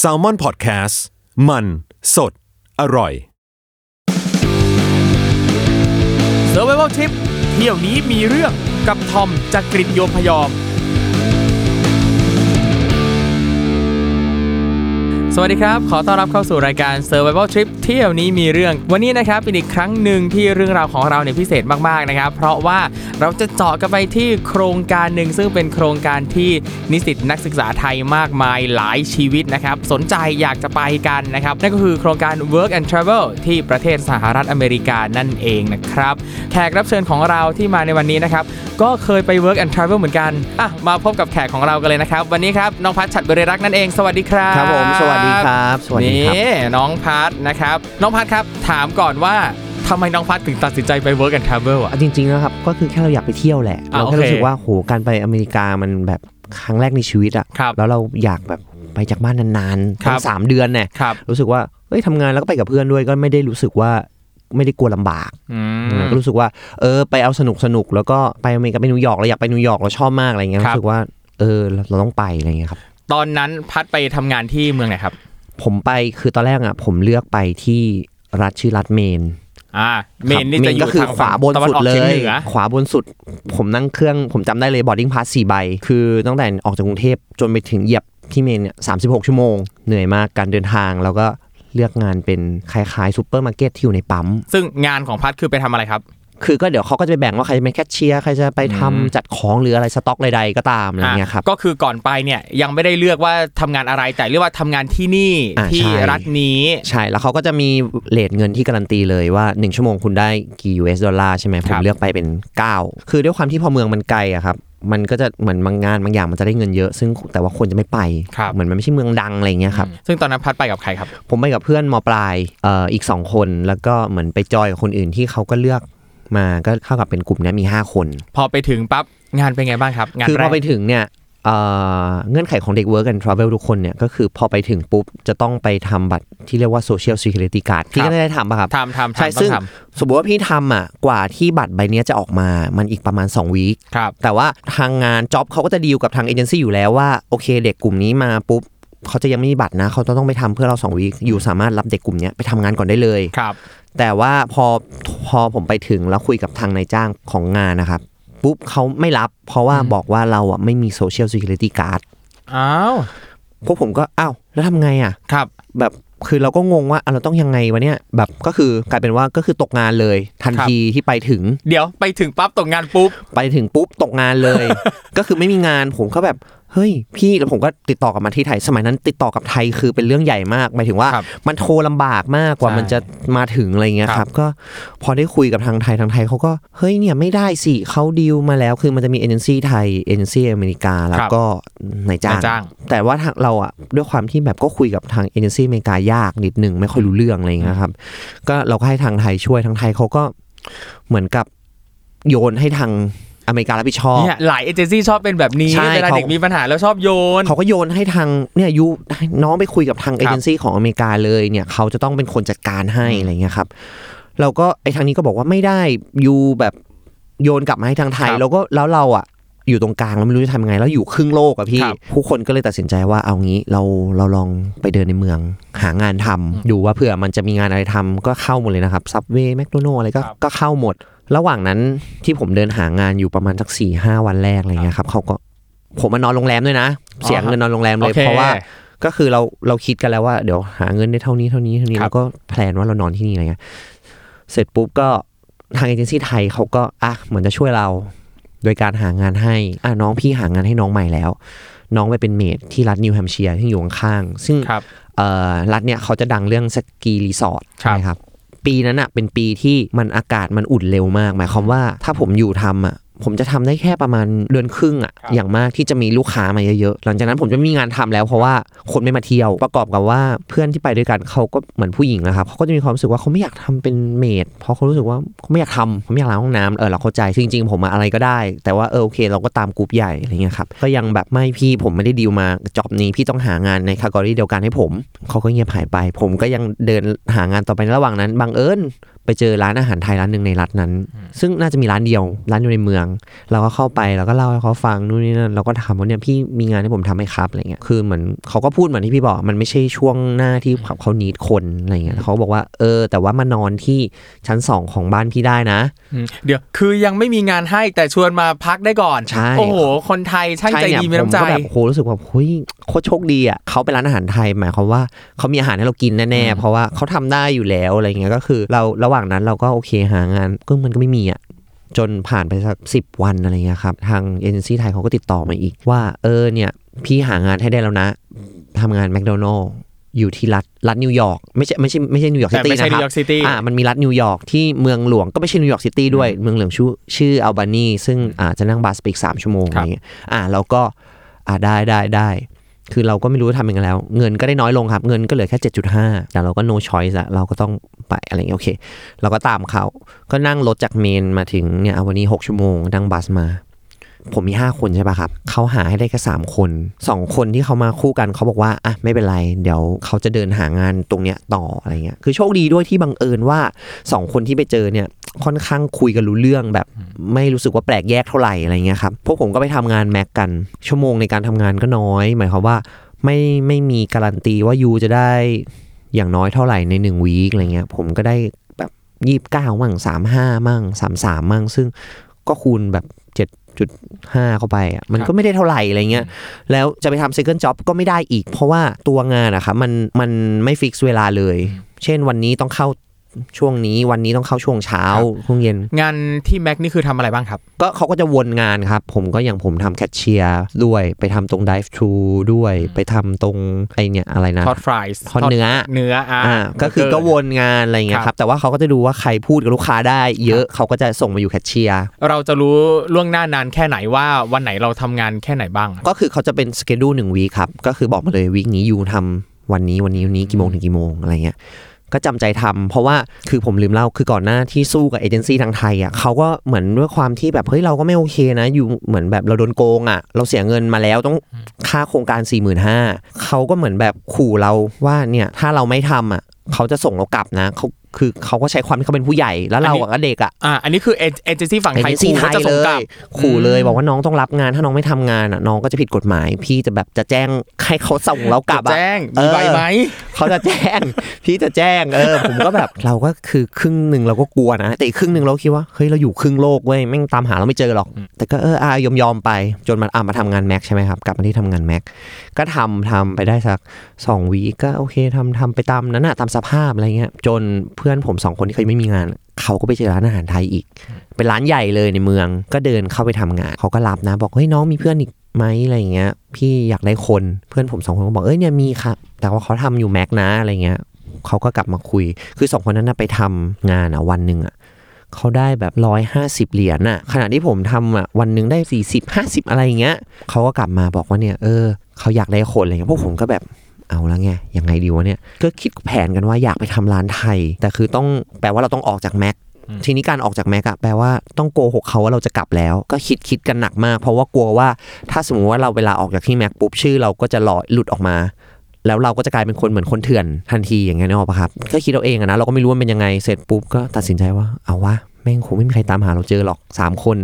s a l ม o n PODCAST มัน สด อร่อย Survival Trip เที่ยวนี้มีเรื่องกับทอมจากกรีฑโยมพยอม สวัสดีครับ ขอต้อนรับเข้าสู่รายการ Survival Trip เที่ยวนี้มีเรื่อง วันนี้นะครับเป็นอีกครั้งหนึ่งที่เรื่องราวของเราเนี่ยพิเศษมากๆนะครับ เพราะว่าเราจะเจาะกันไปที่โครงการหนึ่งซึ่งเป็นโครงการที่นิสิตนักศึกษาไทยมากมายหลายชีวิตนะครับสนใจอยากจะไปกันนะครับนั่นก็คือโครงการ Work and Travel ที่ประเทศสหรัฐอเมริกานั่นเองนะครับแขกรับเชิญของเราที่มาในวันนี้นะครับก็เคยไป Work and Travel เหมือนกันอะมาพบกับแขกของเรากันเลยนะครับวันนี้ครับน้องพัชชัดบริรักษ์นั่นเอง สวัสดีครับครับผมสวัสดีครับ สวัสดีครับนี่น้องพัทนะครับ น้องพัทครับถามก่อนว่าทำไมน้องพัทถึงตัดสินใจไป work and travel อะจริงๆนะครับก็คือแค่เราอยากไปเที่ยวแหละอ่าเราแค่โอเครู้สึกว่าโหการไปอเมริกามันแบบครั้งแรกในชีวิตอะครับแล้วเราอยากแบบไปจากบ้านนานๆครัตั้บงสามเดือนเนี่ยครับรู้สึกว่าเอ้ยทำงานแล้วก็ไปกับเพื่อนด้วยก็ไม่ได้รู้สึกว่าไม่ได้กลัวลำบากอืมก็รู้สึกว่า เออ ไปเอาสนุกสนุกแล้วก็ไปอเมริกาไปนิวยอร์กเราอยากไปนิวยอร์กเราชอบมากอะไรเงี้ยครับรู้สึกว่าเออเราเราต้องไปอะไรเงี้ยครับ ตอนนั้นพัทไปทำงานที่เมืองไหนครับ ผมไปคือตอนแรกอะ ผมเลือกไปที่รัฐชื่อรัฐเมนอ่า เมนนี่ครับจะอยู่ก็คือทางขวาบนตะวันสุดออกเลเฉียงยเหนือขขวาบนสุด ผมนั่งเครื่องผมจำได้เลย boarding pass สี่ใบ คือตั้งแต่ออกจากกรุงเทพจนไปถึงเหยียบที่เมนเนี่ยสาชั่วโมง เหนื่อยมากการเดินทาง แล้วก็เลือกงานเป็นคล้ายๆซูเปอร์มาร์เก็ตที่อยู่ในปั๊ม ซึ่งงานของพัทคือไปทำอะไรครับ คือก็เดี๋ยวเขาก็จะไปแบ่งว่าใครจะเป็นแคชเชียร์ใครจะไปทำอืมจัดของหรืออะไรสต็อกใดๆก็ตามอะไรเงี้ยครับก็คือก่อนไปเนี่ยยังไม่ได้เลือกว่าทำงานอะไรแต่เรียกว่าทำงานที่นี่อ่าที่ใช่รัฐนี้ใช่แล้วเขาก็จะมีเลทเงินที่การันตีเลยว่า 1 ชั่วโมงคุณได้กี่ US ดอลลาร์ใช่ไหมผครัมบเลือกไปเป็น 9 คือด้วยความที่พอเมืองมันไกลอะครับมันก็จะเหมือนบางงานบางอย่างมันจะได้เงินเยอะ ซึ่งแต่ว่าคนจะไม่ไปครับเหมือนมันไม่ใช่เมืองดังอะไรเงี้ยครับซึ่งตอนนั้นพัทไปกับใครครับ ผมไปกับเพื่อนมปลายเอ่ออีก 2 คน แล้วก็เหมือนไปจอยกับคนอื่นที่เขาก็เลือก มาก็เข้ากับเป็นกลุ่มเนี้ยมี 5 คน พอไปถึงปั๊บงานเป็นไงบ้างครับงานคือแรพอกไปถึงเนี่ยเอ่อเงื่อนไขของเด็ก Work and Travel ทุกคนเนี่ยก็คือพอไปถึงปุ๊บ จะต้องไปทำบัตรที่เรียกว่า Social Security Card พี่ก็ได้ทำป่ะครับทำทำใช่ทำต้อซึ่งงทสมมติว่าพี่ทำอะกว่าที่บัตรใบเนี้ยจะออกมามันอีกประมาณ 2วีคำครับแต่ว่าทางงานจ็อบเขาก็จะดีลกับทางเอเจนซี่อยู่แล้วว่า โอเคเด็กกลุ่มนี้มาปุ๊บ เขาจะยังไม่มีบัตรนะ เขาต้องไปทำเพื่อเรา2วีคอยู่สามารถรับเด็กกลุ่มเนี้ยไปทำงานก่อนได้เลยครับ แต่ว่าพอพอผมไปถึงแล้วคุยกับทางนายจ้างของงานนะครับปุ๊บเขาไม่รับ เพราะว่าอืมบอกว่าเราอะไม่มี Social Security Card อ้าวพวกผมก็อ้าวแล้วทำไงอะครับ แบบคือเราก็งงว่าอะเราต้องยังไงวะเนี่ยแบบก็คือกลายเป็นว่าก็คือตกงานเลย ทันทีที่ไปถึง เดี๋ยวไปถึงปั๊บตกงานปุ๊บไปถึงปุ๊บตกงานเลย ก็คือไม่มีงานผมก็แบบ เฮ้ยพี่แล้วผมก็ติดต่อกลับมาที่ไทย สมัยนั้นติดต่อกับไทยคือเป็นเรื่องใหญ่มากหมายถึงว่าครับมันโทรลำบากมากกว่าใช่มันจะมาถึงอะไรเงี้ยคครัรับบก็พอได้คุยกับทางไทยทางไทยเขาก็เฮ้ยเนี่ยไม่ได้สิเขาดีลมาแล้วคือมันจะมีเอเจนซี่ไทยเอเจนซี่อเมริกาแล้วก็นายจ้างนายจ้างแต่ว่าทางเราอะด้วยความที่แบบก็คุยกับทางเอเจนซี่อเมริกายากนิดหนึ่งไม่ค่อยรู้เรื่องอะไรเงี้ยครับก็เราก็ให้ทางไทยช่วยทางไทยเขาก็เหมือนกับโยนให้ทาง อเมริการับผิดชอบ เนี่ยหลายเอเจนซี่ชอบเป็นแบบนี้ใช่เวลาเขาเด็กมีปัญหาแล้วชอบโยน เขาก็โยนให้ทางเนี่ยยูน้องไปคุยกับทางเอเจนซี่ของอเมริกาเลยเนี่ยเขาจะต้องเป็นคนจัดการให้อืมอะไรเงี้ยครับเราก็ไอ้ทางนี้ก็บอกว่าไม่ได้ยูแบบโยนกลับมาให้ทางไทย ครับแล้วก็แล้วเราอะอยู่ตรงกลางเราไม่รู้จะทำยังไง แล้วอยู่ครึ่งโลกอะพี่ ครับ ผู้คนก็เลยตัดสินใจว่าเอางี้เราเราลองไปเดินในเมือง หางานทำดูว่าเผื่อมันจะมีงานอะไรทำก็เข้าหมดเลยนะครับซับเวย์แมคโดนัลอะไรก็ครับ ก็เข้าหมด ระหว่างนั้นที่ผมเดินหางานอยู่ประมาณสักสี่ห้าวันแรกอะไรเงี้ยครับเขาก็ผมมานอนโรงแรมด้วยนะ เสียเงินนอนโรงแรมเลยโอเคเพราะว่าก็คือเราเราคิดกันแล้วว่าเดี๋ยวหาเงินได้เท่านี้เท่านี้เท่านี้ครับแล้วก็ plan ว่าเรานอนที่นี่อะไรเงี้ยเสร็จปุ๊บก็ทางเอเจนซี่ไทยเขาก็อะเหมือนจะช่วยเรา โดยการหางานให้อะน้องพี่หางานให้น้องใหม่แล้ว น้องไปเป็น maid ที่รัฐนิวแฮมป์เชียร์ที่อยู่ข้างๆซึ่งครับเอ่อรัฐเนี่ยเขาจะดังเรื่อง ski resort ครับใช่ครับ ปีนั้นอะเป็นปีที่มันอากาศมันอุ่นเร็วมาก หมายความว่าถ้าผมอยู่ทำอะ ผมจะทำได้แค่ประมาณเดือนครึ่งอะครับอย่างมากที่จะมีลูกค้ามาเยอะๆ หลังจากนั้นผมจะไม่มีงานทำแล้วเพราะว่าคนไม่มาเที่ยวประกอบกับว่าเพื่อนที่ไปด้วยกันเขาก็เหมือนผู้หญิงนะครับเขาก็จะมีความรู้สึกว่าเขาไม่อยากทำเป็นเมดเพราะเขารู้สึกว่าเขาไม่อยากทำเขาไม่อยากล้างห้องน้ำเออเราเข้าใจจริง ๆ ผมอะอะไรก็ได้ แต่ว่าเออโอเค เราก็ตามกลุ่มใหญ่อะไรเงี้ยครับก็ยังแบบไม่พี่ผมไม่ได้ดีลมาจอบนี้พี่ต้องหางานในคากรีเดียวกันให้ผมเขาก็เงียบหายไป ผมก็ยังเดินหางานต่อไปในระหว่างนั้นบังเอิญ ไปเจอร้านอาหารไทยร้านหนึ่งในรัฐนั้น ซึ่งน่าจะมีร้านเดียว ร้านอยู่ในเมือง เราก็เข้าไปแล้วก็เล่าให้เขาฟังนู่นนี่นั่นเราก็ถามว่าเนี่ยพี่มีงานให้ผมทำไหมครับอะไรเงี้ยคือเหมือนเขาก็พูดเหมือนที่พี่บอกมันไม่ใช่ช่วงหน้าที่เขานิดคนอะไรเงี้ยแล้วเขาบอกว่าเออ แต่ว่ามานอนที่ชั้นสองของบ้านพี่ได้นะอืมเดี๋ยวคือยังไม่มีงานให้แต่ชวนมาพักได้ก่อนใช่โอ้โหคนไทยช่างใจเนี่ยดีมีน้ำใจผมก็แบบโอ้โหรู้สึกว่าเฮ้ย โคตรโชคดีอะเขาเป็นร้านอาหารไทยหมายความว่าเขามีอาหารให้เรากินแน่อืมๆเพราะว่าเขาทำได้อยู่แล้วอะไรเงี้ยก็คือ เราระหว่างนั้นเราก็โอเคหางานก็มันก็ไม่มีอะจนผ่านไปสักสิบวันอะไรเงี้ยครับทางเอเจนซี่ไทยเขาก็ติดต่อมาอีกว่า เออเนี่ย พี่หางานให้ได้แล้วนะทำงานแมคโดนัลด์อยู่ที่รัฐรัฐนิวยอร์กไม่ใช่ไม่ใช่ไม่ใช่นิวยอร์กซิตี้แต่ไม่ใช่นะครับนิวยอร์กซิตี้อ่ามันมีรัฐนิวยอร์กที่เมืองหลวงก็ไม่ใช่นิวยอร์กซิตี้ด้วย เมืองหลวงชื่อชื่ออัลบานีซึ่งอ่าจะนั่ง bus ไปอีกสามชั่วโมงครับอะไรเงี้ยอ่าเราก็อ่าได้ได้ได้ คือเราก็ไม่รู้จะทำยังไงแล้ว เงินก็ได้น้อยลงครับ เงินก็เหลือแค่ 7.5 แต่เราก็ no choice อะเราก็ต้องไปอะไรเงี้ยโอเค เราก็ตามเขา ก็นั่งรถจากเมนมาถึงเนี่ยเอาวันนี้ 6 ชั่วโมงนั่งบัสมา ผมมี 5 คนใช่ปะครับ เขาหาให้ได้แค่3คน 2 คนที่เขามาคู่กันเขาบอกว่าอะไม่เป็นไร เดี๋ยวเขาจะเดินหางานตรงเนี้ยต่ออะไรเงี้ย คือโชคดีด้วยที่บังเอิญว่า 2 คนที่ไปเจอเนี่ย ค่อนข้างคุยกันรู้เรื่องแบบ ไม่รู้สึกว่าแปลกแยกเท่าไหร่อะไรเงี้ยครับพวกผมก็ไปทำงานแม็กกัน ชั่วโมงในการทำงานก็น้อย หมายความว่าไม่ไม่มีการันตีว่ายูจะได้อย่างน้อยเท่าไหร่ในหนึ่งวีคอะไรเงี้ยผมก็ได้แบบยี่สิบเก้ามั่งสามห้ามั่งสามสามมั่ง ซึ่งก็คูณแบบเจ็ดจุดห้าเข้าไปอะมันก็ไม่ได้เท่าไหร่อะไรเงี้ยแล้วจะไปทำ second job ก็ไม่ได้อีก เพราะว่าตัวงานอะครับมันมันไม่ฟิกเวลาเลย เช่นวันนี้ต้องเข้า ช่วงนี้วันนี้ต้องเข้าช่วงเช้าครับช่วงเย็น งานที่แม็กนี่คือทำอะไรบ้างครับ ก็เขาก็จะวนงานครับ ผมก็อย่างผมทำแคชเชียร์ด้วยไปทำตรง dive thru ด้วยไปทำตรงไอเนี่ยอะไรนะทอดฟรายส์ทอดเนื้อเนื้ออ่าอ่าก็คือก็วนงานอะไรเงี้ยคครับรับแต่ว่าเขาก็จะดูว่าใครพูดกับลูกค้าได้เยอะเขาก็จะส่งมาอยู่แคชเชียร์เราจะรู้ล่วงหน้านานแค่ไหนว่าวันไหนเราทำงานแค่ไหนบ้าง ก็คือเขาจะเป็นสเกดูหนึ่งวีครับก็คือบอกมาเลยวีคนี้ยูทำวันนี้วันนี้วันนี้กี่โมงถึงกี่โมงอะไรเงี้ย ก็จำใจทำเพราะว่าคือผมลืมเล่าคือก่อนหน้าที่สู้กับเอเจนซี่ทางไทยอะเขาก็เหมือนด้วยความที่แบบเฮ้ยเราก็ไม่โอเคนะ อยู่เหมือนแบบเราโดนโกงอะ เราเสียเงินมาแล้วต้องค่าโครงการ 4 5 0 0 0เขาก็เหมือนแบบขู่เราว่าเนี่ยถ้าเราไม่ทำอะเขาจะส่งเรากลับนะเขา คือเขาก็ใช้ความที่เขาเป็นผู้ใหญ่แล้วเราอะก็เด็กอะอ่าอันนี้คือเอเจนซี่ฝั่งเอไทยเจนซี่ขู่ไทว่ายจะเลส่งกลัยบขู่เลยอืมบอกว่าน้องต้องรับงานถ้าน้องไม่ทำงานอะน้องก็จะผิดกฎหมาย พี่จะแบบจะแจ้งให้เขาส่งเรากลับจะอะแจ้งเอมีอใบไหมเขาจะแจ้ง พี่จะแจ้งเออผมก็แบบเราก็คือครึ่งหนึ่งเราก็กลัวนะแต่อีกครึ่งหนึ่งเราคิดว่าเฮ้ยเราอยู่ครึ่งโลกเว้ยแม่งตามหาเราไม่เจอหรอก แต่ก็เอออายอมยอมๆไปจนมาอะมาทำงานแม็กใช่ไหมครับกลับมาที่ทำงานแม็กก็ทำทำไปได้สักสองวีคก็โอเคทำทำไปตามนั้นอะตามสภาพอะไรเงี้ยจนเพื่อนผมสองคนที่เคยไม่มีงาน เขาก็ไปเจอร้านอาหารไทยอีก เป็นร้านใหญ่เลยในเมือง ก็เดินเข้าไปทำงาน เขาก็รับนะ บอกเฮ้ยน้องมีเพื่อนอีกไหมอะไรเงี้ย พี่อยากได้คน เพื่อนผมสองคนก็บอกเอ้ยเนี่ยมีครับแต่ว่าเขาทำอยู่แม็กนะอะไรเงี้ย เขาก็กลับมาคุย คือสองคนนั้นนะไปทำงานอะวันหนึ่งอะเขาได้แบบร้อยห้าสิบเหรียญอะ ขณะที่ผมทำอะวันหนึ่งได้สี่สิบห้าสิบอะไรเงี้ยเขาก็กลับมาบอกว่าเนี่ยเออเขาอยากได้คนอะไรเงี้ยพวกผมก็แบบ เอาแล้วไงยังไงดีวะเนี่ยก็คิดแผนกันว่าอยากไปทำร้านไทย แต่คือต้องแปลว่าเราต้องออกจากแม็กทีนี้การออกจากแม็กอะแปลว่าต้องโกหกเขาว่าเราจะกลับแล้ว ก็คิดคิดกันหนักมาก เพราะว่ากลัวว่าถ้าสมมติว่าเราเวลาออกจากที่แม็กปุ๊บชื่อเราก็จะลอยหลุดออกมา แล้วเราก็จะกลายเป็นคนเหมือนคนเถื่อนทันทีอย่างเงี้ยนึกออกปะครับก็คิดเอาเองอะนะเราก็ไม่รู้ว่ามันเป็นยังไงเสร็จปุ๊บก็ตัดสินใจว่าเอาวะแม่งคงไม่มีใครตามหาเราเจอหรอกสามคน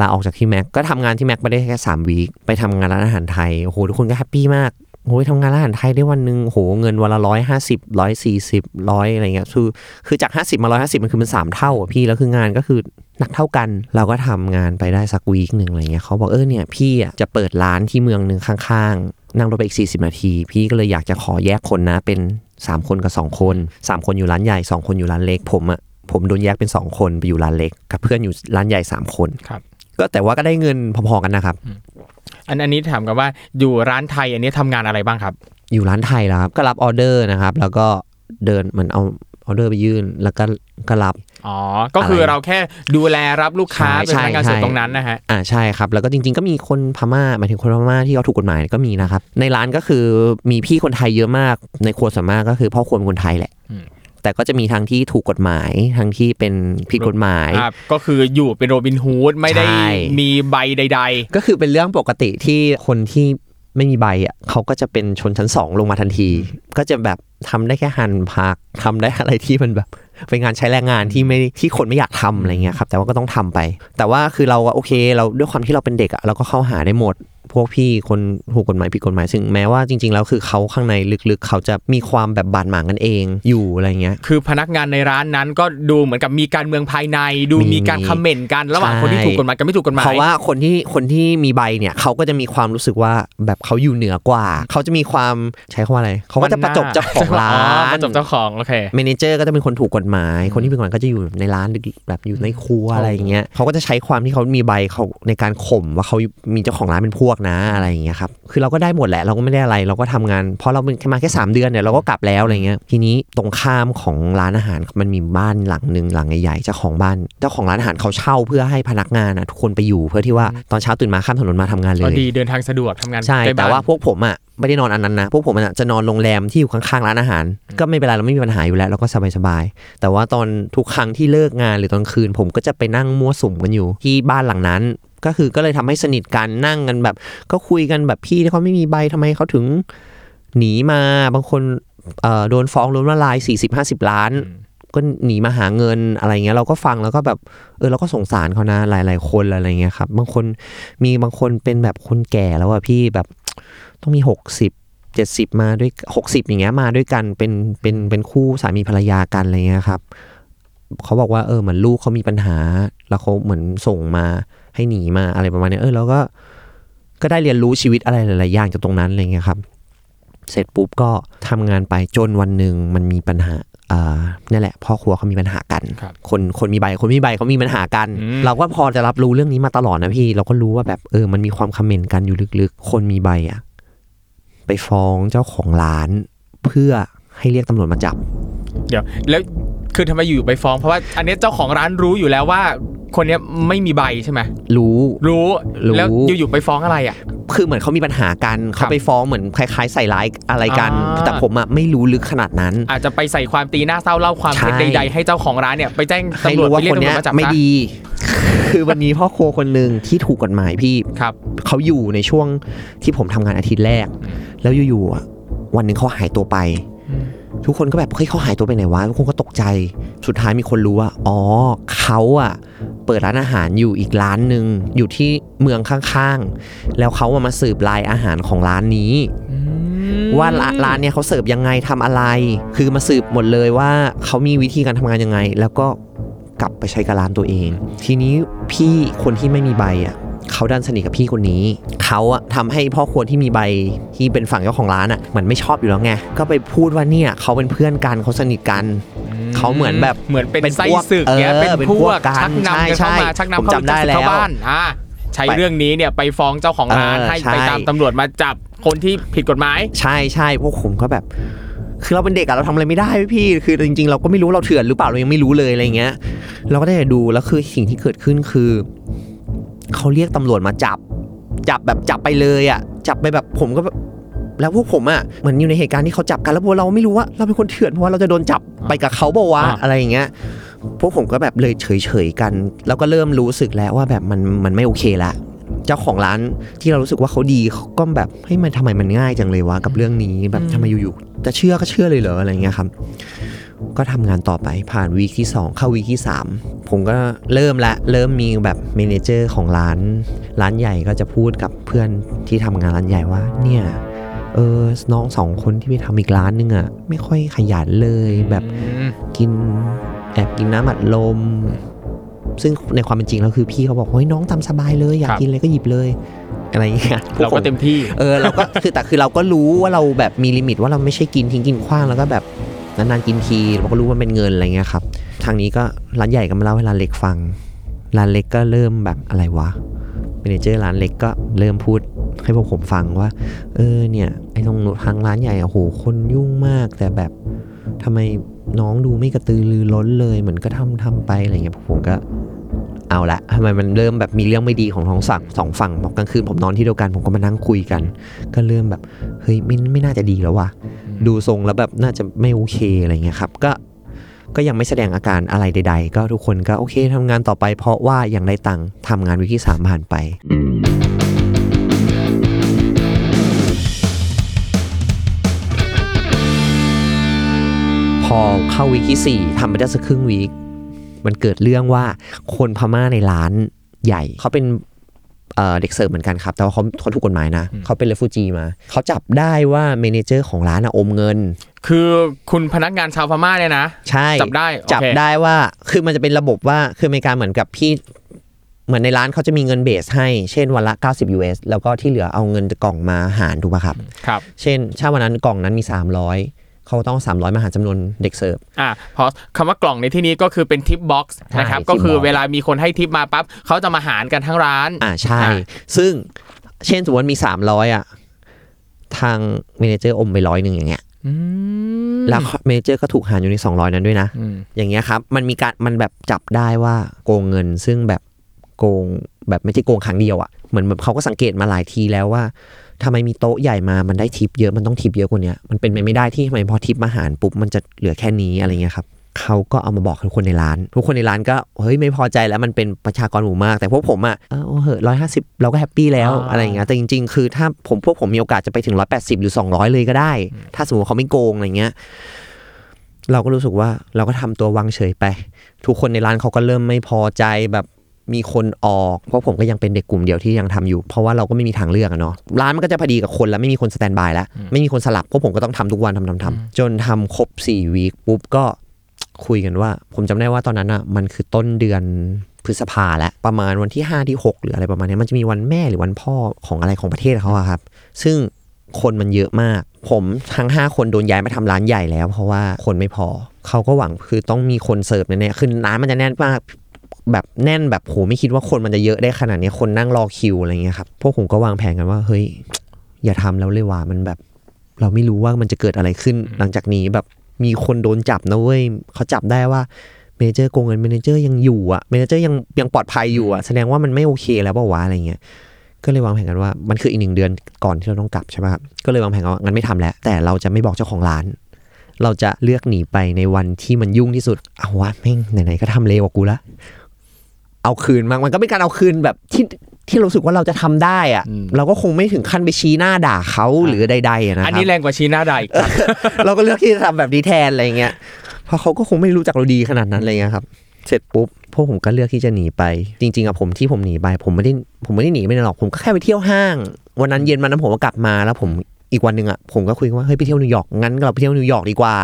ลาออกจากที่แม็กก็ทำงานที่แม็กมาได้แค่สามวีคไปทำงานร้านอาหารไทยโอ้โหทุกคนก็แฮปปี้มากโอ้ยทำงานร้านอาหารไทยได้วันหนึ่งโหเงินวันละร้อยห้าสิบร้อยสี่สิบร้อยอะไรเงี้ยคือคือจากห้าสิบมาร้อยห้าสิบมันคือมันสามเท่าอะพี่แล้วคืองานก็คือหนักเท่ากัน เราก็ทำงานไปได้สักวีคหนึ่งอะไรเงี้ยเขาบอกเออเนี่ยพี่อะจะเปิดร้านที่เมืองหนึ่งข้างๆ นั่งรถไปอีกสี่สิบนาที พี่ก็เลยอยากจะขอแยกคนนะเป็นสามคนกับสองคนสามคนอยู่ร้านใหญ่สองคนอยู่ร้านเล็กผมอะ ผมโดนแยกเป็นสองคนไปอยู่ร้านเล็ก กับเพื่อนอยู่ร้านใหญ่สามคนครับ ก็แต่ว่าก็ได้เงินพอๆกันนะครับ อันอันนี้ถามกันว่าอยู่ร้านไทยอันนี้ทำงานอะไรบ้างครับ อยู่ร้านไทยแล้วครับก็รับออเดอร์นะครับ แล้วก็เดินเหมือนเอาออเดอร์ไปยื่นแล้วก็ก็รับ อ๋อ ก็คืออะไรเราแค่ดูแลรับลูกค้าใช่เป็นพนักงานใช่เสิร์ฟตรงนั้นนะฮะ อ่าใช่ครับ แล้วก็จริง ๆ ก็มีคนพม่าหมายถึงคนพม่าที่เขาถูกกฎหมายก็มีนะครับ ในร้านก็คือมีพี่คนไทยเยอะมาก ในครัวส่วนมากก็คือพ่อครัวเป็นคนไทยแหละอืม แต่ก็จะมีทั้งที่ถูกกฎหมายทั้งที่เป็นผิดกฎหมายอ่าก็คืออยู่เป็นโรบินฮูดไม่ได้ใช่มีใบใดก็คือเป็นเรื่องปกติที่คนที่ไม่มีใบอะเขาก็จะเป็นชนชั้นสองลงมาทันที ก็จะแบบทำได้แค่หั่นผักทำได้อะไรที่มันแบบเป็นงานใช้แรงงานที่ไม่ที่คนไม่อยากทำอะไรเงี้ยครับแต่ว่าก็ต้องทำไป แต่ว่าคือเราอะโอเค เราด้วยความที่เราเป็นเด็กอะเราก็เข้าหาได้หมด พวกพี่คนถูกกฎหมายผิดกฎหมายซึ่งแม้ว่าจริง ๆ แล้วคือเขาข้างในลึกๆ เขาจะมีความแบบบาดหมางกันเองอยู่อะไรเงี้ยๆคือพนักงานในร้านนั้นก็ดูเหมือนกับมีการเมืองภายใน ดูมีมีการคอมเมนต์กันระหว่างใช่คนที่ถูกกฎหมายกับไม่ถูกกฎหมายเพราะว่าคนที่คนที่มีใบเนี่ยเขาก็จะมีความรู้สึกว่าแบบเขาอยู่เหนือกว่า เขาจะมีความใช้คำว่าอะไรเขาก็จะประจบเจ้าของร้าอ๋อนประจบเจ้าของโอเคเมเนเจอร์ก็จะเป็นคนถูกกฎหมาย คนที่เป็นกฎหมายก็จะอยู่ในร้านแบบอยู่ในครัวอะไรอย่างเงี้ยเขาก็จะใช้ความที่เขามีใบเขาในการข่มว่าเขามีเจ้าของร้านเป็นพวกนะอะไรอย่างเงี้ยครับคือเราก็ได้หมดแหละเราก็ไม่ได้อะไร เราก็ทำงานเพราะเราเป็นแค่มาแค่ 3 เดือนเนี่ยเราก็กลับแล้วอะไรเงี้ยทีนี้ตรงข้ามของร้านอาหารมันมีบ้านหลังหนึ่งหลังใหญ่ๆเจ้าของบ้านเจ้าของร้านอาหารเขาเช่าเพื่อให้พนักงานอะทุกคนไปอยู่เพื่อที่ว่าตอนเช้าตื่นมาข้ามถนนมาทำงานเลก็ยดีเดินทางสะดวกทำงานใช่ใกล้แต่บ้นว่าพวกผมอะไม่ได้นอนอันนั้นนะ พวกผมอะจะนอนโรงแรมที่อยู่ข้างๆร้านอาหาร ก็ไม่เป็นไรเราไม่มีปัญหาอยู่แล้วเราก็สบายๆ แต่ว่าตอนทุกครั้งที่เลิกงานหรือตอนคืน ผมก็จะไปนั่งมั่วสุมกันอยู่ ที่บ้านหลังนั้น ก็คือก็เลยทำให้สนิทกันนั่งกันแบบ ก็คุยกันแบบพี่ที่เขาไม่มีใบทำไมเขาถึงหนีมาบางคนเอ่อโดนฟ้องล้มละลายสี่สิบห้าสิบล้าน ก็หนีมาหาเงินอะไรเงี้ยเราก็ฟังแล้วก็แบบเออเราก็สงสารเขานะหลาย ๆ คนอะไรเงี้ยครับ บางคนมีบางคนเป็นแบบคนแก่แล้วอะพี่แบบต้องมีหกสิบเจ็ดสิบมาด้วยหกสิบอย่างเงี้ยมาด้วยกันเป็นเป็นเป็นคู่สามีภรรยากันอะไรเงี้ยครับเขาบอกว่าเออเหมือนลูกเขามีปัญหา แล้วเขาเหมือนส่งมา ให้หนีมาอะไรประมาณเนี้ยเออแล้วก็ก็ได้เรียนรู้ชีวิตอะไรหลายๆอย่างจากตรงนั้นอะไรเงี้ยครับ เสร็จปุ๊บก็ทำงานไปจนวันหนึ่งมันมีปัญหาอ่านี่แหละพ่อครัวเขามีปัญหากันครับคนคนมีใบคนไม่มีใบเขามีปัญหากันอืมเราก็พอจะรับรู้เรื่องนี้มาตลอดนะพี่ เราก็รู้ว่าแบบเออมันมีความคอมเมนต์กันอยู่ลึกๆ คนมีใบอะไปฟ้องเจ้าของร้าน เพื่อให้เรียกตำรวจมาจับ เดี๋ยว แล้วคือทำไมอยู่ไปฟ้องเพราะว่า อันเนี้ยเจ้าของร้านรู้อยู่แล้วว่า คนเนี้ยไม่มีใบใช่ไหมรู้ รู้รู้ แล้วอยู่ๆไปฟ้องอะไรอะ คือเหมือนเขามีปัญหากันครัเขาบไปฟ้องเหมือนคล้ายๆใส่ร้ายอะไรกัน อ่า แต่ผมอะไม่รู้ลึกขนาดนั้น อาจจะไปใส่ความตีหน้าเศร้าเล่าความเท็จใช่ ใดๆให้เจ้าของร้านเนี่ยไปแจ้งให้ตำรวจรู้ไปว่าเรียคกนตำรวเนี้จยมาจับไม่ซะดี คือวันนี้พ่อครัวคนหนึ่งที่ถูกกฎหมายพี่ ครับ เขาอยู่ในช่วงที่ผมทำงานอาทิตย์แรก แล้วอยู่ๆอะวันหนึ่งเขาหายตัวไปทุกคนก็แบบเฮ้ยเขาหายตัวไปไหนวะทุกคนก็ตกใจ สุดท้ายมีคนรู้ว่า อ๋อเขาอะ เปิดร้านอาหารอยู่อีกร้านหนึ่งอยู่ที่เมืองข้างๆ แล้วเขาอะมาสืบลายอาหารของร้านนี้ ว่าร้านร้านเนี่ยเขาเสิร์ฟยังไงทำอะไร คือมาสืบหมดเลยว่าเขามีวิธีการทำงานยังไง แล้วก็กลับไปใช้กับร้านตัวเอง ทีนี้พี่คนที่ไม่มีใบอะเขาดันสนิทกับพี่คนนี้ เขาอะทำให้พ่อครัวที่มีใบที่เป็นฝั่งเจ้าของร้านอะเหมือนไม่ชอบอยู่แล้วไง ก็ไปพูดว่าเนี่ยเขาเป็นเพื่อนกันเขาสนิทกัน เขาเหมือนแบบเหมือนเป็นเป็นไส้พวกศึกเนี้ยเออเป็นเป็นพพววกกกันชักนำกันใช่เข้ามาใช่ชักนำผมเข้าจำได้เข้าแล้วบ้านอ่าใช้ไปเรื่องนี้เนี่ยไปฟ้องเจ้าของร้านเออให้ใช่ไปตามตำรวจมาจับคนที่ผิดกฎหมาย ใช่ใช่พวกผมก็แบบ คือเราเป็นเด็กอะเราทำอะไรไม่ได้พี่ คือจริงๆ เราก็ไม่รู้เราเถื่อนหรือเปล่าเรายังไม่รู้เลยอะไรเงี้ย เราก็ได้แต่ดูแล้วคือสิ่งที่เกิดขึ้นคือเขาเรียกตำรวจมาจับ จับแบบจับไปเลยอะจับไปแบบผมก็แบบ แล้วพวกผมอะเหมือนอยู่ในเหตุการณ์ที่เขาจับกันแล้วพวกเราไม่รู้ว่าเราเป็นคนเถื่อนเพราะว่าเราจะโดนจับไปกับเขาบอกว่าอ่าอะไรอย่างเงี้ยพวกผมก็แบบเลยเฉยๆกันแล้วก็เริ่มรู้สึกแล้วว่าแบบมันมันไม่โอเคละเจ้าของร้านที่เรารู้สึกว่าเขาดีเขาก็แบบเฮ้ยมันทำไมมันง่ายจังเลยวะกับเรื่องนี้แบบทำไมอยู่ๆจะเชื่อก็เชื่อเลยเหรออะไรเงี้ยครับ ก็ทำงานต่อไปผ่าน week ที่ 2 เข้า week ที่ 3 ผมก็เริ่มละเริ่มมีแบบ manager ของร้าน ร้านใหญ่ก็จะพูดกับเพื่อนที่ทำงานร้านใหญ่ว่าเนี่ย เออน้องสองคนที่ไปทำอีกร้านนึงอะไม่ค่อยขยันเลยแบบอืมกินแอบกินน้ำอัดลม ซึ่งในความเป็นจริงแล้วคือพี่เขาบอกเฮ้ยน้องตามสบายเลยอยากครับกินอะไรก็หยิบเลยอะไรอย่างเงี้ยเราก็เต็มที่ เออเราก็คือแต่คือเราก็รู้ว่าเราแบบมี limit ว่าเราไม่ใช่กินทิ้งกินขว้างแล้วก็แบบนานๆกินทีเราก็รู้ว่ามันเป็นเงินอะไรเงี้ยครับ ทางนี้ก็ร้านใหญ่ก็มาเล่าให้ร้านเล็กฟัง ร้านเล็กก็เริ่มแบบอะไรวะ manager ร้านเล็กก็เริ่มพูด ให้พวกผมฟังว่า เออเนี่ยไอ้ตรงทางร้านใหญ่อะโหคนยุ่งมาก แต่แบบทำไมน้องดูไม่กระตือรือร้นเลยเหมือนก็ทำทำไปอะไรเงี้ยผมก็เอาละทำไมมันเริ่มแบบมีเรื่องไม่ดีของท้องสั่งสองฝั่งบอกกลางคืนผมนอนที่เดียวกันผมก็มานั่งคุยกัน ก็เริ่มแบบเฮ้ยไม่ไม่น่าจะดีแล้วว่ะดูทรงแล้วแบบน่าจะไม่โอเคอะไรเงี้ยครับ ก็ก็ยังไม่แสดงอาการอะไรใด ๆ ก็ทุกคนก็โอเคทำงานต่อไปเพราะว่ายังได้ตังค์ทำงานวิกที่สามผ่านไป อเข้า week ที่สี่ทำไปได้สักครึ่ง week มันเกิดเรื่องว่าคนพม่าในร้านใหญ่ เขาเป็นเอ่อเด็กเสิร์ฟเหมือนกันครับ แต่ว่าเขาเขาถูกกฎหมายนะ เขาเป็น refugee มา เขาจับได้ว่า manager ของร้านอะอมเงิน คือคุณพนักงานชาวพม่าเนี่ยนะ ใช่ จับได้โอเคจับได้ว่า คือมันจะเป็นระบบว่า คืออเมริกาเหมือนกับพี่ เหมือนในร้านเขาจะมีเงิน base ให้ เช่นวันละ 90 US แล้วก็ที่เหลือเอาเงินกล่องมาหารถูกป่ะครับ ครับ เช่นถ้าวันนั้นกล่องนั้นมี 300 เขาต้อง 300 มาหารจำนวนเด็กเสิร์ฟอ่าเพราะคำว่ากล่องในที่นี้ก็คือเป็น tip box ใช่นะครับ tip ก็คือ box เวลามีคนให้ทิปมาปั๊บเขาจะมาหารกันทั้งร้าน อ่าใช่อ่าซึ่งเช่นสมมติมี 300 อะ ทาง manager อมไปร้อยหนึ่งอย่างเงี้ยอืมแล้ว manager ก็ถูกหารอยู่ใน 200 นั้นด้วยนะอืมอย่างเงี้ยครับ มันมีการมันแบบจับได้ว่าโกงเงิน ซึ่งแบบโกงแบบไม่ใช่โกงครั้งเดียวอะ่ะ เหมือนแบบเขาก็สังเกตมาหลายทีแล้วว่า ทำไมมีโต๊ะใหญ่มามันได้ทิปเยอะมันต้องทิปเยอะกว่าเนี้ยมันเป็นไปไม่ได้ที่ทำไมพอทิปมาหารปุ๊บมันจะเหลือแค่นี้อะไรเงี้ยครับเขาก็เอามาบอกทุกคนในร้าน ทุกคนในร้านก็เฮ้ยไม่พอใจแล้วมันเป็นประชากรหมู่มาก แต่พวกผมอะเออเอาเหอะร้อยห้าสิบเราก็แฮปปี้แล้วอะไรอย่างเงี้ยแต่จริง ๆ คือถ้าผมพวกผมมีโอกาสจะไปถึงร้อยแปดสิบหรือสองร้อยเลยก็ได้ ถ้าสมมติเขาไม่โกงอะไรเงี้ยเราก็รู้สึกว่าเราก็ทำตัววางเฉยไป ทุกคนในร้านเขาก็เริ่มไม่พอใจแบบ มีคนออกเพราะผมก็ยังเป็นเด็กกลุ่มเดียวที่ยังทำอยู่ เพราะว่าเราก็ไม่มีทางเลือกอะเนาะร้านมันก็จะพอดีกับคนแล้วไม่มีคนสแตนบายแล้วไม่มีคนสลับเพราะผมก็ต้องทำทุกวันทำทำทำจนทำครบ4วีคปุ๊บก็คุยกันว่า ผมจำได้ว่าตอนนั้นอะมันคือต้นเดือนพฤษภาแล้วประมาณวันที่ 5 ที่ 6 หรืออะไรประมาณเนี้ยมันจะมีวันแม่หรือวันพ่อของอะไรของประเทศเขาอะครับ ซึ่งคนมันเยอะมาก ผมทั้ง 5 คนโดนย้ายมาทำร้านใหญ่แล้ว เพราะว่าคนไม่พอ เขาก็หวังคือต้องมีคนเสิร์ฟแน่ๆคือร้านมันจะแน่นมาก แบบแน่นแบบโหไม่คิดว่าคนมันจะเยอะได้ขนาดนี้คนนั่งรอคิวอะไรเงี้ยครับพวกผมก็วางแผนกันว่าเฮ้ยอย่าทำแล้วเลยว่ามันแบบ เราไม่รู้ว่ามันจะเกิดอะไรขึ้น หลังจากนี้แบบมีคนโดนจับนะเว้ยเขาจับได้ว่า manager โกงเงิน manager ยังอยู่อะ manager ยังยังปลอดภัยอยู่อะแสดงว่ามันไม่โอเคแล้วเปล่าวะอะไรเงี้ยก็เลยวางแผนกันว่ามันคืออีกหนึ่งเดือนก่อนที่เราต้องกลับใช่ไหมครับก็เลยวางแผนกันว่างั้นไม่ทำแล้ว แต่เราจะไม่บอกเจ้าของร้าน เราจะเลือกหนีไปในวันที่มันยุ่งที่สุดเอาวะแม่งไหนๆก็ทำเลวกว่ากูละ เอาคืนมันมันก็เป็นการเอาคืนแบบที่ที่เรารู้สึกว่าเราจะทำได้อะเราก็คงไม่ถึงขั้นไปชี้หน้าด่าเขาหรือใดๆอะนะคอันรับนี้แรงกว่าชีหน้าใดอีกครับเราก็เลือกที่จะทำแบบนี้แทนอะไรเงี้ยเพราะเขาก็คงไม่รู้จักเราดีขนาดนั้นอะไรเงี้ยครับ เสร็จปุ๊บพวกผมก็เลือกที่จะหนีไป จริงๆอะผมที่ผมหนีไป ผมไม่ได้ผมไม่ได้หนีไปไหนหรอกผมก็แค่ไปเที่ยวห้าง วันนั้นเย็นวันนั้นผมก็กลับมาแล้วผม อีกวันหนึ่งอะผมก็คุยกันว่าเฮ้ยไปเที่ยวนิวยอร์กงั้นเราไปเที่ยวนิวยอร์กดีกว่า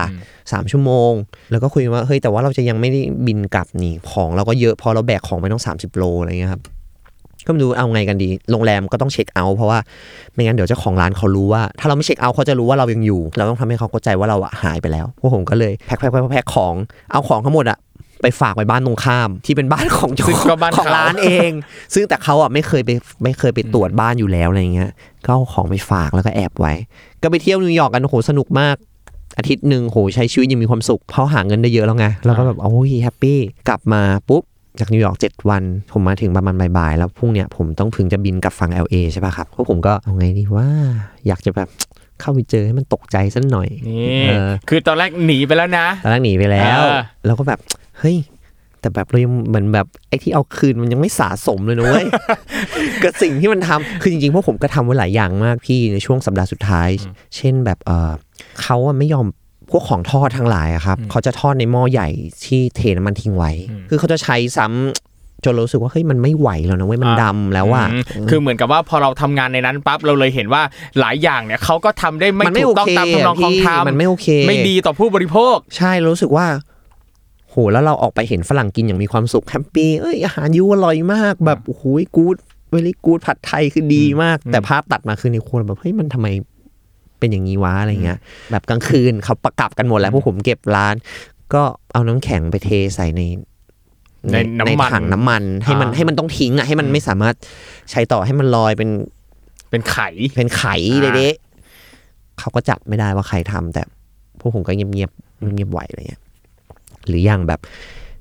สามชั่วโมง แล้วก็คุยกันว่าเฮ้ยแต่ว่าเราจะยังไม่ได้บินกลับนี่ของเราก็เยอะพอเราแบกของไปต้อง 30 โลอะไรเงี้ยครับก็ไม่รู้เอาไงกันดี โรงแรมก็ต้อง check out เพราะว่าไม่งั้นเดี๋ยวเจ้าของร้านเขารู้ว่า ถ้าเราไม่ check out เขาจะรู้ว่าเรายังอยู่ เราต้องทำให้เขาเข้าใจว่าเราอะหายไปแล้วพวกผมก็เลย pack pack pack pack ของเอาของทั้งหมดอะ ไปฝากไว้บ้านตรงข้าม ที่เป็นบ้านของเจ้าซึ่งของก็บ้านของเขาร้านเอง ซึ่งแต่เขาอะไม่เคยไปไม่เคยไปตรวจบ้านอยู่แล้วอะไรเงี้ยก็เอาของไปฝากแล้วก็แอบไว้ ก็ไปเที่ยวนิวยอร์กกันโอ้โหสนุกมากอาทิตย์หนึ่งโหใช้ชีวิตยังมีความสุขเพราะหาเงินได้เยอะแล้วไงแล้วก็แบบโอ้ย happy กลับมาปุ๊บจากนิวยอร์กเจ็ดวัน ผมมาถึงประมาณบ่ายๆ แล้วพรุ่งเนี้ยผมต้องถึงจะบินกลับฝั่ง LA ใช่ป่ะครับพวกผมก็เอาไงดีว่า อยากจะแบบ เข้าไปเจอให้มันตกใจสักหน่อยนี่เออคือตอนแรกหนีไปแล้วนะ ตอนแรกหนีไปแล้วเออเราก็แบบเฮ้ยแต่แบบเรายังเหมือนแบบไอ้ที่เอาคืนมันยังไม่สะสมเลยนะเว้ยกับสิ่งที่มันทำคือจริงๆพวกผมก็ทำไว้หลายอย่างมากพี่ในช่วงสัปดาห์สุดท้าย เช่นแบบเออเขาอะไม่ยอมพวกของทอดทั้งหลายอะครับเขาจะทอดในหม้อใหญ่ที่เทน้ำมันทิ้งไว้ คือเขาจะใช้ซ้ำ จนเรารู้สึกว่าเฮ้ยมันไม่ไหวแล้วนะเว้ยมันอ่าดำแล้วอะอืมคือเหมือนกับว่าพอเราทำงานในนั้นปั๊บเราเลยเห็นว่าหลายอย่างเนี่ยเขาก็ทำได้ไม่มันไม่ถูกต้องโอเคตามทำนองของพี่ธรรมมันไม่โอเค ไม่ดีต่อผู้บริโภค ใช่เรารู้สึกว่าโหแล้วเราออกไปเห็นฝรั่งกินอย่างมีความสุขแฮปปี้เอ้ยอาหารยูอร่อยมากแบบโอ้โหกูดเวลี่กูดผัดไทยคือดีมาก แต่ภาพตัดมาคือในครัวแบบเฮ้ยมันทำไมเป็นอย่างนี้วะอะไรเงี้ย แบบกลางคืนเขาประกับกันหมดแล้วพวกผมเก็บร้าน ก็เอาน้ำแข็งไปเทใส่ใน ในน้ำมันถังน้ำมันให้มันอ่าให้มันต้องทิ้งอะให้มันไม่สามารถใช้ต่อให้มันลอยเป็น เป็นไข่เป็นไข่อ่าเด็ๆเขาก็จับไม่ได้ว่าใครทำแต่พวกผมก็เงียบเงียบๆเงียบๆไหวอะไรเงี้ยหรืออย่างแบบ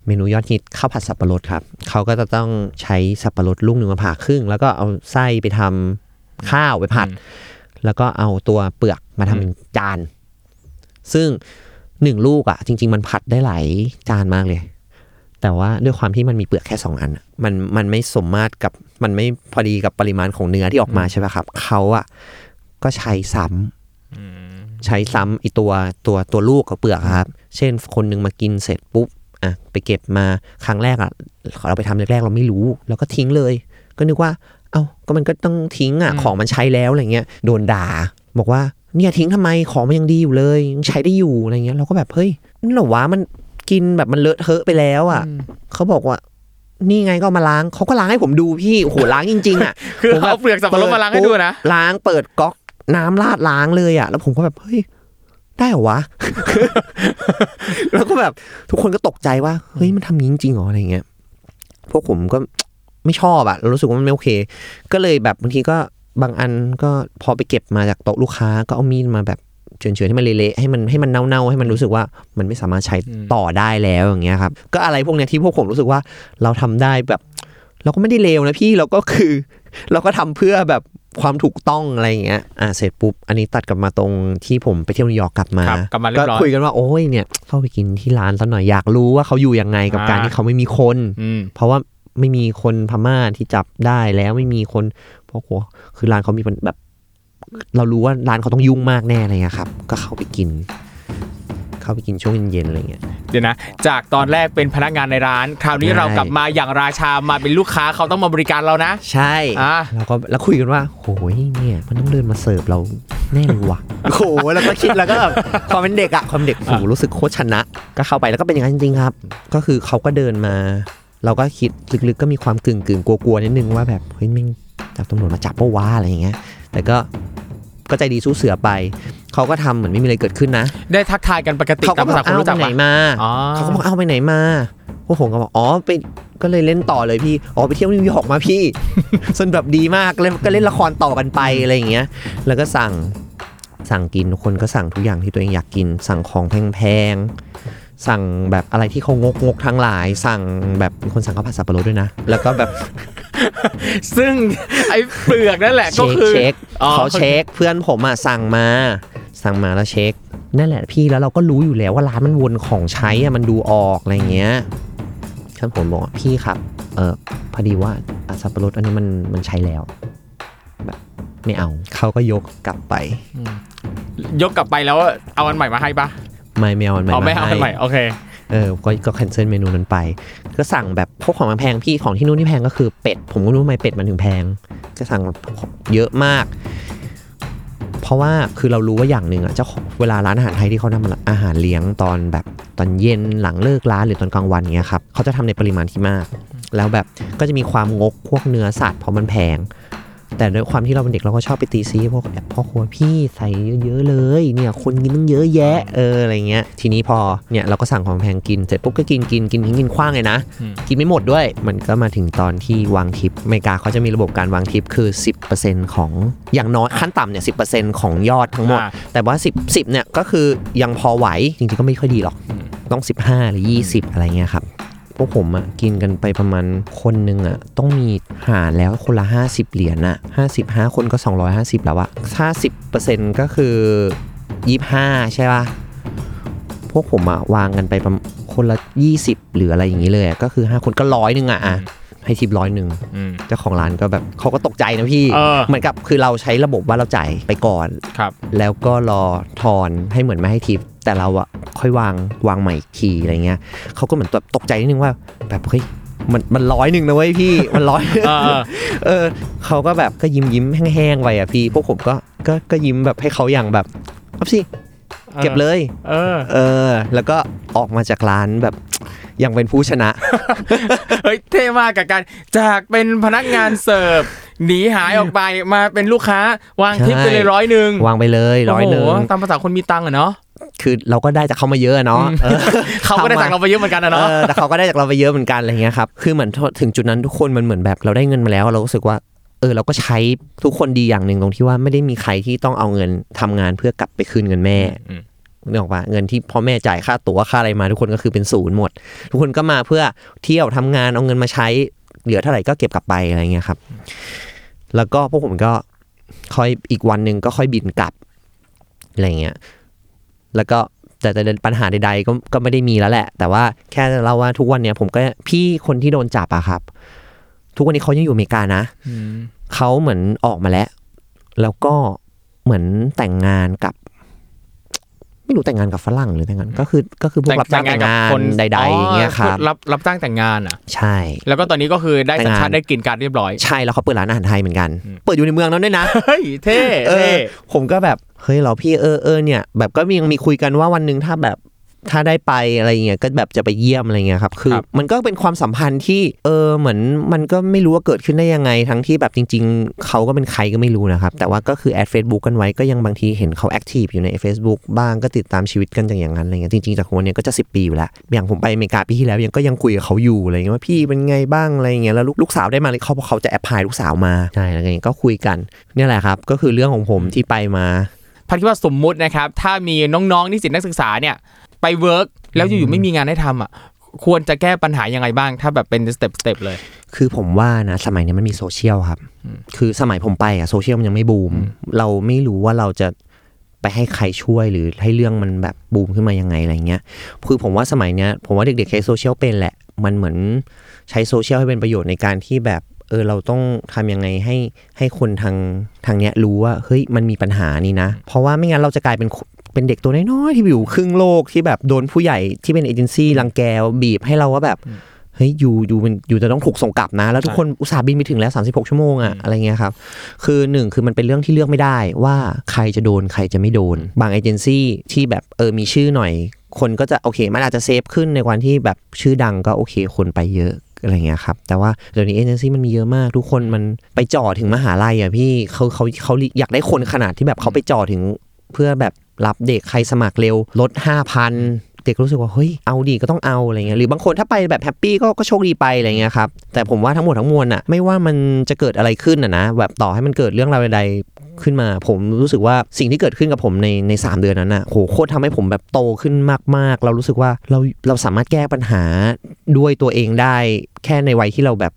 เมนูยอดฮิตข้าวผัดสับปะรดครับเขาก็จะต้องใช้สับปะรดลูกหนึ่งมาผ่าครึ่ง แล้วก็เอาไส้ไปทำข้าวไปผัด แล้วก็เอาตัวเปลือกมาทำเป็นจาน ซึ่งหนึ่งลูกอะ จริง ๆ มันผัดได้หลายจานมากเลย แต่ว่าด้วยความที่มันมีเปลือกแค่สองอันอะมันมันไม่สมมาตรกับมันไม่พอดีกับปริมาณของเนื้อที่ออกมาใช่ไหมครับ เขาอะก็ใช้ซ้ำใช้ซ้ำไอตัวตัวตัวลูกกับเปลือกอะครับ เช่นคนหนึงมากินเสร็จปุ๊บอะไปเก็บมาครั้งแรกอะเราไปทำแรกๆเราไม่รู้ แล้วก็ทิ้งเลย ก็นึกว่า เอ้าก็มันก็ต้องทิ้งอะของมันใช้แล้วอะไรเงี้ยโดนด่า บอกว่าเนี่ยทิ้งทำไมของมันยังดีอยู่เลยยังใช้ได้อยู่อะไรเงี้ยเราก็แบบเฮ้ยนั่นเหรอวะมัน กินแบบมันเลอะเทอะไปแล้วอะเขาบอกว่า นี่ไงก็เอามาล้างเขาก็ล้างให้ผมดูพี่โอ้โหล้างจริง ๆ อะ คือผมแบบเอาเปลือกสับปะรดมาล้างให้ดูนะปุ๊บล้างเปิดก๊อกน้ำราดล้างเลยอะ แล้วผมก็แบบเฮ้ยได้เหรอวะ แล้วก็แบบทุกคนก็ตกใจว่า เฮ้ยมันทำอย่างนี้จริงๆเหรออะไรเงี้ย พวกผมก็ไม่ชอบอะเรารู้สึกว่ามันไม่โอเค ก็เลยแบบบางทีก็บางอันก็พอไปเก็บมาจากโต๊ะลูกค้าก็เอามีดมาแบบ เฉือนๆให้มันเละๆให้มันให้มันเน่าๆให้มันรู้สึกว่ามันไม่สามารถใช้ต่อได้แล้วอย่างเงี้ยครับก็อะไรพวกเนี้ยที่พวกผมรู้สึกว่าเราทำได้แบบ เราก็ไม่ได้เลวนะพี่เราก็คือ เราก็ทำเพื่อแบบความถูกต้องอะไรอย่างเงี้ย อ่า เสร็จปุ๊บ อันนี้ตัดกลับมาตรงที่ผมไปเที่ยวนิวยอร์กกลับมาครับกลับมาเรียบร้อยคุยกันว่า โอ้ยเนี่ย เข้าไปกินที่ร้านซะหน่อย อยากรู้ว่าเขาอยู่ยังไงกับอ่าการที่เขาไม่มีคนอืมเพราะว่าไม่มีคนพม่าที่จับได้แล้วไม่มีคน เพราะโหคือร้านเขามีแบบ เรารู้ว่าร้านเขาต้องยุ่งมากแน่เลยอะครับ ก็เข้าไปกิน เข้าไปกินช่วงเย็นๆอะไรเงี้ย เดี๋ยวนะ จากตอนแรกเป็นพนักงานในร้าน คราวนี้ใช่ เรากลับมาอย่างราชามาเป็นลูกค้าเขาต้องมาบริการเรานะ ใช่อ่าแล้วก็แล้วคุยกันว่าโหยเนี่ย มันต้องเดินมาเสิร์ฟเราแน่เลยว่ะ โอ้โหแล้วก็คิดแล้วก็แบบความเป็นเด็กอะความเด็กโหรู้สึกโคตรชนะ ก็เข้าไปแล้วก็เป็นอย่างนั้นจริงๆครับ ก็คือเขาก็เดินมา เราก็คิดลึกๆก็มีความกึ่งกึ่งๆกลัวๆนิดนึงว่าแบบเฮ้ยแม่งจับตำรวจมาจับปะวะอะไรอย่างเงี้ย แต่ก็ก็ใจดีสู้เสือไป เขาก็ทำเหมือนไม่มีอะไรเกิดขึ้นนะ ได้ทักทายกันปกติเขาตาก็มบภาอษากคนเอารู้ไปจักไหนปะมาอ๋อเขาก็บอกเอาไปไหนมาพวกผมก็บอกอ๋อไปก็เลยเล่นต่อเลยพี่ อ๋อไปเที่ยวนิวยอร์กมาพี่สนแบบดีมากเลยก็เล่นละครต่อกันไปอะไรอย่างเงี้ย แล้วก็สั่งสั่งกินทุกคนก็สั่งทุกอย่างที่ตัวเองอยากกิน สั่งของแพงๆ สั่งแบบอะไรที่เขางกงกๆทั้งหลาย สั่งแบบมีคนสั่งข้าวผัดสับปะรดด้วยนะ แล้วก็แบบ ซึ่งไอ้เปลือกนั่นแหละก็เช็คคือเช็คอ๋อเขาเช็คเพื่อนผมอะสั่งมา สั่งมาแล้วเช็ค นั่นแหละพี่แล้วเราก็รู้อยู่แล้วว่าร้านมันวนของใช้อะมันดูออกอะไรเงี้ยท่านผมบอกว่าพี่ครับเออพอดีว่าอะสับปะรดอันนี้มันมันใช้แล้วแบบไม่เอาเขาก็ยกกลับไป ยกกลับไปแล้วเอาอันใหม่มาให้ปะ ไม่ไม่เอามันเอาไม่เอาอันใหม่โอเคเออก็ก็แคนเซิลเมนูนั้นไป ก็สั่งแบบพวกของมันแพงพี่ของที่นู่นที่แพงก็คือเป็ด ผมก็ไม่รู้ทำไมเป็ดมันถึงแพง ก็สั่งเยอะมาก เพราะว่าคือเรารู้ว่าอย่างหนึ่งอะเจ้าของเวลาร้านอาหารไทยที่เขาทำอาหารเลี้ยงตอนแบบตอนเย็นหลังเลิกร้านหรือตอนกลางวันเงี้ยครับเขาจะทำในปริมาณที่มาก แล้วแบบก็จะมีความงกพวกเนื้อสัตว์เพราะมันแพง แต่ด้วยความที่เราเป็นเด็กเราก็ชอบไปตีซีพวกแอบพ่อครัวพี่ใส่เยอะๆเลยเนี่ยคนกินตั้งเยอะแยะเอออะไรเงี้ยทีนี้พอเนี่ยเราก็สั่งของแพงกินเสร็จปุ๊บก็กินกินกินทิ้งกินคว้างเลยนะอืมกินไม่หมดด้วย มันก็มาถึงตอนที่วางทิปอเมริกาเขาจะมีระบบการวางทิปคือ 10%ของอย่างน้อยขั้นต่ำเนี่ย10%ของยอดทั้งหมดอ่าแต่ว่า 10 10เนี่ยก็คือยังพอไหวจริงๆก็ไม่ค่อยดีหรอกต้อง 15 หรือ 20 อะไรเงี้ยครับ พวกผมอะกินกันไปประมาณคนหนึ่งอะต้องมีหารแล้วคนละ 50 เหรียญอะ55 คนก็ 250 แล้วอะถ้า10%ก็คือ 25 ใช่ป่ะพวกผมอะวางกันไปประมาณคนละ 20 หรืออะไรอย่างนี้เลยก็คือ 5 คนก็ร้อยหนึ่งอะอะ ให้ทิปร้อยหนึ่งอืมเจ้าของร้านก็แบบเขาก็ตกใจนะพี่เออเหมือนกับคือเราใช้ระบบว่าเราจ่ายไปก่อนครับ แล้วก็รอทอนให้เหมือนไม่ให้ทิปแต่เราอะค่อยวางวางใหม่อีกทีอะไรเงี้ยเขาก็เหมือนแบบตกใจนิดนึงว่าแบบเฮ้ยมันมันร้อยหนึ่งนะเว้ยพี่มันร้อยเออเออเขาก็แบบก็ยิ้มยิ้มแห้งๆไปอะพี่พวกผมก็ก็ก็ยิ้มแบบให้เขาอย่างแบบเอาสิ เก็บเลย เออ เออ แล้วก็ออกมาจากร้านแบบยังเป็นผู้ชนะ เฮ้ยเท่มากกับการจากเป็นพนักงานเสิร์ฟหนีหายออกไปมาเป็นลูกค้าวางทิปไปเลยร้อยหนึ่งวางไปเลยร้อยหนึ่งโโตามภาษาคนมีตังค์อะเนาะคือเราก็ได้จากเขามาเยอะอะเนาะเออเขาก็ได้จากเราไปเยอะเหมือนกันนะเอเนาะอแต่เขาก็ได้จากเราไปเยอะเหมือนกันอะไรเงี้ยครับคือเหมือนถึงจุดนั้นทุกคนมันเหมือนแบบเราได้เงินมาแล้ว เรารู้สึกว่า เออเราก็ใช้ทุกคนดีอย่างหนึ่งตรงที่ว่าไม่ได้มีใครที่ต้องเอาเงินทำงานเพื่อกลับไปคืนเงินแม่อืม นึกออกปะเงินที่พ่อแม่จ่ายค่าตั๋วค่าอะไรมา ทุกคนก็คือเป็นศูนย์หมด ทุกคนก็มาเพื่อเที่ยวทำงานเอาเงินมาใช้เหลือเท่าไหร่ก็เก็บกลับไปอะไรเงี้ยครับ แล้วก็พวกผมก็ค่อยอีกวันหนึ่งก็ค่อยบินกลับอะไรเงี้ย แล้วก็แต่แต่ปัญหาใดๆก็ก็ไม่ได้มีแล้วแหละ แต่ว่าแค่เราว่าทุกวันเนี้ยผมก็พี่คนที่โดนจับอะครับ ทุกวันนี้เขายังอยู่อเมริกานะอืมเขาเหมือนออกมาแล้ว แล้วก็เหมือนแต่งงานกับ ไม่รู้แต่งงานกับฝรั่งหรือแต่งงานก็คือก็คือพวกรับจ้างแต่งงานใดๆอย่างเงี้ยครับอ๋อรับรับจ้างแต่งงานอะ ใช่ แล้วก็ตอนนี้ก็คือได้สัญชาติแต่งงานได้กลินการดเรียบร้อย ใช่แล้วเขาเปิดร้านอาหารไทยเหมือนกัน เปิดอยู่ในเมืองนั้นด้วยนะเฮ้ยเท่เอเท่อผมก็แบบเฮ้ยเหรอพี่เออเออเนี่ย แบบก็ยังมีคุยกันว่าวันหนึ่งถ้าแบบ ถ้าได้ไปอะไรเงี้ยก็แบบจะไปเยี่ยมอะไรเงี้ยครับคือ มันก็เป็นความสัมพันธ์ที่เออเหมือนมันก็ไม่รู้ว่าเกิดขึ้นได้ยังไง ทั้งที่แบบจริง ๆ เขาก็เป็นใครก็ไม่รู้นะครับ แต่ว่าก็คือ add Facebook กันไว้ก็ยังบางทีเห็นเขา active อยู่ใน Facebook บ้างก็ติดตามชีวิตกันอย่างนั้นอะไรเงี้ยจริงๆจากคนเนี้ยก็จะ 10 ปีอยู่แล้วอย่างผมไปอเมริกาปีที่แล้วยังก็ยังคุยกับเขาอยู่อะไรเงี้ยว่าพี่เป็นไงบ้างอะไรเงี้ยแล้วลูกลูกสาวได้มาเขาเขาจะ apply ลูกสาวมาใช่อะไรเงี้ยก็คุยกันเนี่ยแหละครับก็คือเรื่องของผมที่ไปมาพัดคิดว่าสมมุตินะครับ ถ้ามีน้องๆนิสิตนักศึกษาเนี่ย ไป work แล้วอยู่ๆไม่มีงานให้ทำอะควรจะแก้ปัญหายังไงบ้าง ถ้าแบบเป็น step step เลย คือผมว่านะสมัยนี้มันมีโซเชียลครับ คือสมัยผมไปอะโซเชียลมันยังไม่บูม เราไม่รู้ว่าเราจะไปให้ใครช่วยหรือให้เรื่องมันแบบบูมขึ้นมายังไงอะไรเงี้ย คือผมว่าสมัยเนี้ยผมว่าเด็กๆใช้โซเชียลเป็นแหละ มันเหมือนใช้โซเชียลให้เป็นประโยชน์ในการที่แบบเออเราต้องทำยังไงให้ให้คนทางทางเนี้ยรู้ว่าเฮ้ยมันมีปัญหานี่นะ เพราะว่าไม่งั้นเราจะกลายเป็น เป็นเด็กตัวน้อยๆที่อยู่ครึ่งโลกที่แบบโดนผู้ใหญ่ที่เป็นเอเจนซี่รังแกบีบให้เราว่าแบบเฮ้ยอยู่อยู่มันอยู่จะต้องถูกส่งกลับนะ แล้วทุกคนอุตส่าห์บินไปถึงแล้ว 36 ชั่วโมงอะอะไรเงี้ยครับ คือหนึ่งคือมันเป็นเรื่องที่เลือกไม่ได้ว่าใครจะโดนใครจะไม่โดน บางเอเจนซี่ที่แบบเออมีชื่อหน่อย คนก็จะโอเค มันอาจจะเซฟขึ้นในวันที่แบบชื่อดังก็โอเค คนไปเยอะอะไรเงี้ยครับ แต่ว่าเดี๋ยวนี้เอเจนซี่มันมีเยอะมาก ทุกคนมันไปจ่อถึงมหาลัยอะพี่เขาเขาเขาอยากได้คนขนาดที่แบบเขาไปจ่อถึงเพื่อแบบ รับเด็กใครสมัครเร็วลด 5,000 เด็กรู้สึกว่าเฮ้ยเอาดีก็ต้องเอาอะไรเงี้ยหรือบางคนถ้าไปแบบแฮปปี้ก็ก็โชคดีไปอะไรเงี้ยครับแต่ผมว่าทั้งหมดทั้งมวลอะไม่ว่ามันจะเกิดอะไรขึ้นอะนะแบบต่อให้มันเกิดเรื่องราวใดๆขึ้นมาผมรู้สึกว่าสิ่งที่เกิดขึ้นกับผมในในสามเดือนนั้นอะโหโคตรทำให้ผมแบบโตขึ้นมาก ๆ เรารู้สึกว่าเราเราสามารถแก้ปัญหาด้วยตัวเองได้ แค่ในวัยที่เราแบบ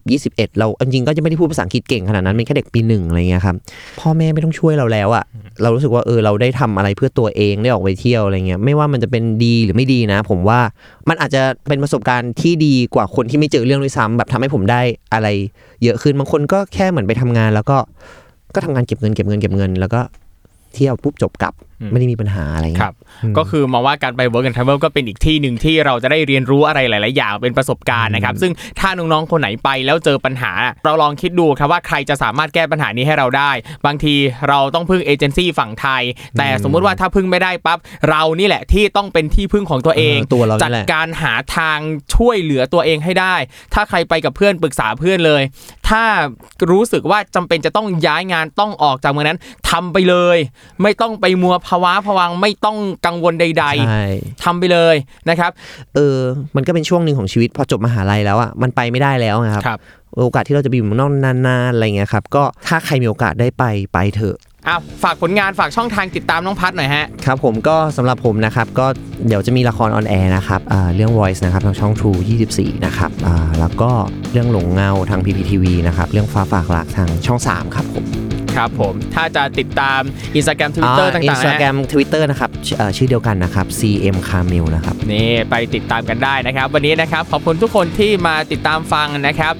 20 21 เราจริงๆก็จะไม่ได้พูดภาษาอังกฤษเก่งขนาดนั้นเป็นแค่เด็กปีหนึ่งอะไรเงี้ยครับพ่อแม่ไม่ต้องช่วยเราแล้วอะเรารู้สึกว่าเออเราได้ทำอะไรเพื่อตัวเองได้ออกไปเที่ยวอะไรเงี้ยไม่ว่ามันจะเป็นดีหรือไม่ดีนะ ผมว่ามันอาจจะเป็นประสบการณ์ที่ดีกว่าคนที่ไม่เจอเรื่องด้วยซ้ำแบบทำให้ผมได้อะไร เยอะขึ้นบางคนก็แค่เหมือนไปทำงาน แล้วก็ก็ทำงานเก็บเงินเก็บเงินเก็บเงิน แล้วก็เที่ยวปุ๊บจบกลับ ไม่ได้มีปัญหาอะไรคเงี้รัยบก็คือมองว่าการไป work and travel ก็เป็นอีกที่หนึ่งที่เราจะได้เรียนรู้อะไรหลาย ๆ อย่างเป็นประสบการณ์นะครับ ซึ่งถ้าน้อง ๆ คนไหนไปแล้วเจอปัญหา เราลองคิดดูครับว่าใครจะสามารถแก้ปัญหานี้ให้เราได้ บางทีเราต้องพึ่งเอเจนซี่ฝั่งไทย แต่สมมุติว่าถ้าพึ่งไม่ได้ปั๊บเรานี่แหละที่ต้องเป็นที่พึ่งของตัวเองเออตัวเรานี่จัดแหละการหาทางช่วยเหลือตัวเองให้ได้ ถ้าใครไปกับเพื่อนปรึกษาเพื่อนเลย ถ้ารู้สึกว่าจำเป็นจะต้องย้ายงานต้องออกจากเมืองนั้นทำไปเลย ไม่ต้องไปมัวภาวะผวังไม่ต้องกังวลใดใช่ๆทำไปเลยนะครับเออมันก็เป็นช่วงหนึ่งของชีวิตพอจบมหาลัยแล้วอะมันไปไม่ได้แล้วนะครับครับโอกาสที่เราจะไปอยู่เมืองนอกนานๆอะไรเงี้ยครับก็ถ้าใครมีโอกาสได้ไปไปเถอะอะฝากผลงานฝากช่องทางติดตามน้องพัดหน่อยฮะครับผมก็สำหรับผมนะครับก็เดี๋ยวจะมีละครออนแอร์นะครับอ่าเรื่อง Voice นะครับทางช่อง True 24 นะครับอ่าแล้วก็เรื่องหลงเงาทาง PPTV นะครับเรื่องฟ้าฝากหลักทางช่อง 3 ครับผม ครับผม ถ้าจะติดตาม Instagram Twitter ต่างๆอินสตานะแกรฮะมทวิตเตอร์นะครับชื่อเอ่อชื่อเดียวกันนะครับ CM Camil นะครับนี่ไปติดตามกันได้นะครับ วันนี้นะครับ ขอบคุณทุกคนที่มาติดตามฟังนะครับ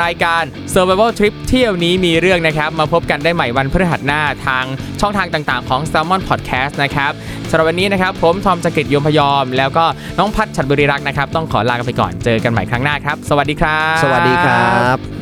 รายการ Survival Trip เที่ยวนี้มีเรื่องนะครับ มาพบกันได้ใหม่วันพฤหัสหน้าทางช่องทางต่างๆ ของ Salmon Podcast นะครับสำหรับวันนี้นะครับ ผมทอมจักริดยมพยอม แล้วก็น้องพัดฉัดบุรีรักษ์นะครับ ต้องขอลากันไปก่อนเจอกันใหม่ครั้งหน้าครับ สวัสดีครับ สวัสดีครับ